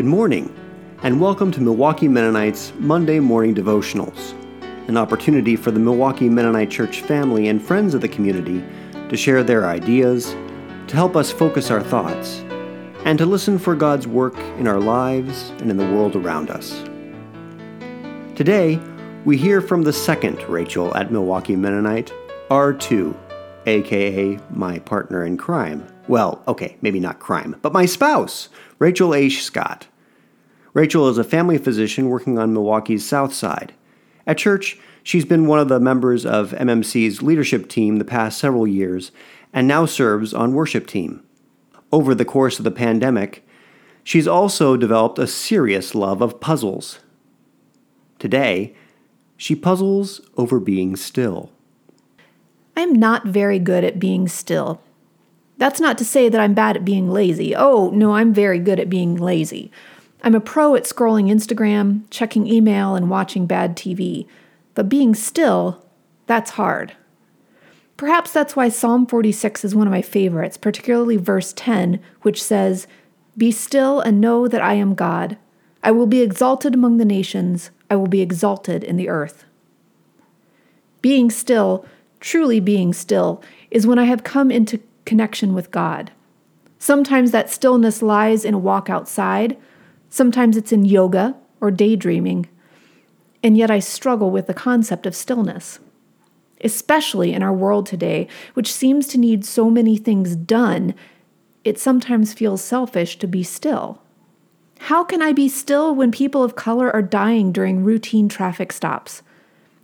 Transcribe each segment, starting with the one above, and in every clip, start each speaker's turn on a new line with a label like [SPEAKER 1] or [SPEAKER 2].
[SPEAKER 1] Good morning, and welcome to Milwaukee Mennonites Monday Morning Devotionals, an opportunity for the Milwaukee Mennonite Church family and friends of the community to share their ideas, to help us focus our thoughts, and to listen for God's work in our lives and in the world around us. Today, we hear from the second Rachel at Milwaukee Mennonite, R2, aka my partner in crime. Well, okay, maybe not crime, but my spouse, Rachel H. Scott. Rachel is a family physician working on Milwaukee's South Side. At church, she's been one of the members of MMC's leadership team the past several years and now serves on worship team. Over the course of the pandemic, she's also developed a serious love of puzzles. Today, she puzzles over being still.
[SPEAKER 2] I'm not very good at being still. That's not to say that I'm bad at being lazy. Oh, no, I'm very good at being lazy. I'm a pro at scrolling Instagram, checking email, and watching bad TV. But being still, that's hard. Perhaps that's why Psalm 46 is one of my favorites, particularly verse 10, which says, Be still and know that I am God. I will be exalted among the nations, I will be exalted in the earth. Being still, truly being still, is when I have come into connection with God. Sometimes that stillness lies in a walk outside, sometimes it's in yoga or daydreaming, and yet I struggle with the concept of stillness. Especially in our world today, which seems to need so many things done, it sometimes feels selfish to be still. How can I be still when people of color are dying during routine traffic stops?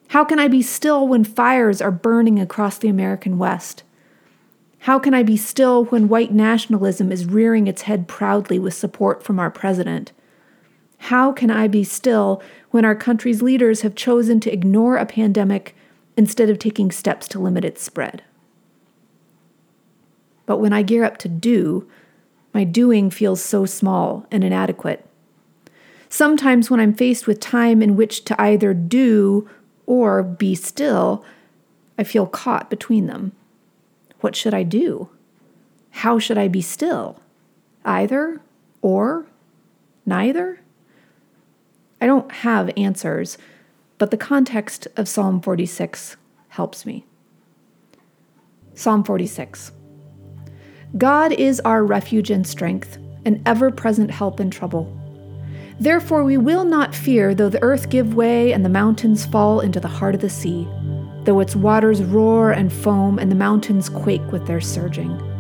[SPEAKER 2] How can I be still when fires are burning across the American West? How can I be still when white nationalism is rearing its head proudly with support from our president? How can I be still when our country's leaders have chosen to ignore a pandemic instead of taking steps to limit its spread? But when I gear up to do, my doing feels so small and inadequate. Sometimes, when I'm faced with time in which to either do or be still, I feel caught between them. What should I do? How should I be still? Either or neither? I don't have answers, but the context of Psalm 46 helps me. Psalm 46 God is our refuge and strength, an ever present help in trouble. Therefore, we will not fear though the earth give way and the mountains fall into the heart of the sea, though its waters roar and foam and the mountains quake with their surging.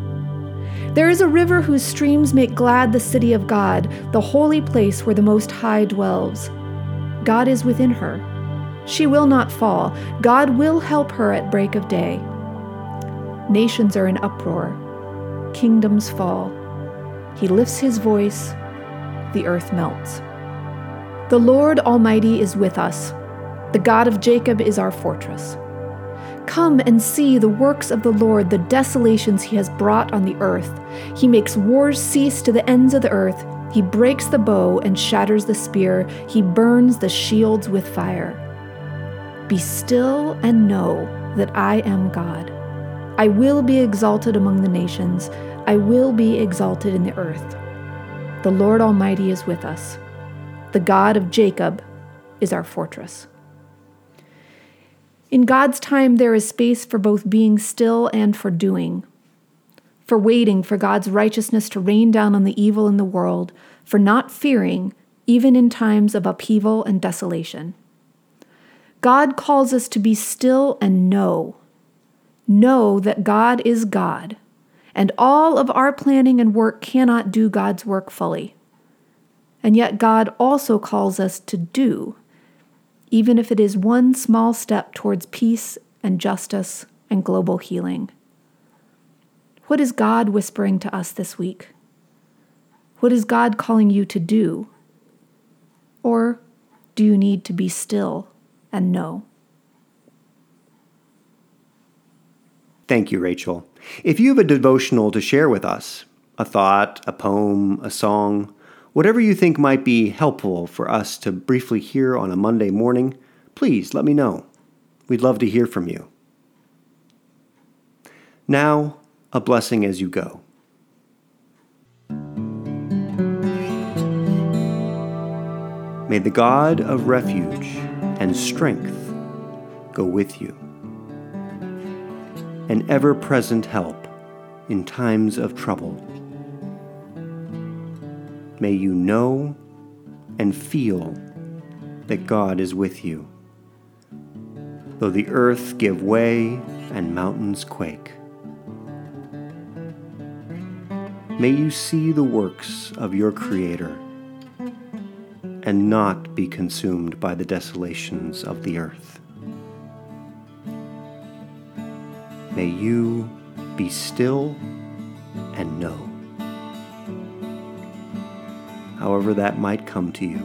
[SPEAKER 2] There is a river whose streams make glad the city of God, the holy place where the Most High dwells. God is within her. She will not fall. God will help her at break of day. Nations are in uproar, kingdoms fall. He lifts his voice, the earth melts. The Lord Almighty is with us. The God of Jacob is our fortress. Come and see the works of the Lord, the desolations he has brought on the earth. He makes wars cease to the ends of the earth. He breaks the bow and shatters the spear. He burns the shields with fire. Be still and know that I am God. I will be exalted among the nations. I will be exalted in the earth. The Lord Almighty is with us. The God of Jacob is our fortress. In God's time, there is space for both being still and for doing, for waiting for God's righteousness to rain down on the evil in the world, for not fearing, even in times of upheaval and desolation. God calls us to be still and know. Know that God is God, and all of our planning and work cannot do God's work fully. And yet, God also calls us to do, even if it is one small step towards peace and justice and global healing. What is God whispering to us this week? What is God calling you to do? Or do you need to be still and know?
[SPEAKER 1] Thank you, Rachel. If you have a devotional to share with us, a thought, a poem, a song, Whatever you think might be helpful for us to briefly hear on a Monday morning, please let me know. We'd love to hear from you. Now, a blessing as you go. May the God of refuge and strength go with you, an ever present help in times of trouble. May you know and feel that God is with you, though the earth give way and mountains quake. May you see the works of your Creator and not be consumed by the desolations of the earth. May you be still and know. However, that might come to you,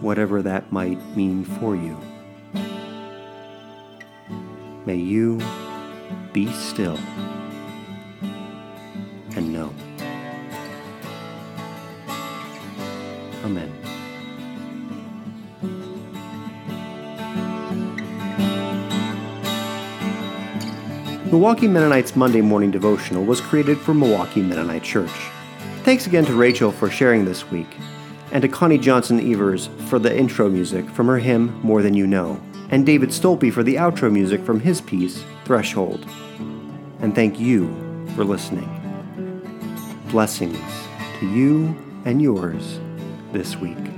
[SPEAKER 1] whatever that might mean for you. May you be still and know. Amen. Milwaukee Mennonites Monday Morning Devotional was created for Milwaukee Mennonite Church. Thanks again to Rachel for sharing this week, and to Connie Johnson Evers for the intro music from her hymn More Than You Know, and David Stolpe for the outro music from his piece Threshold. And thank you for listening. Blessings to you and yours this week.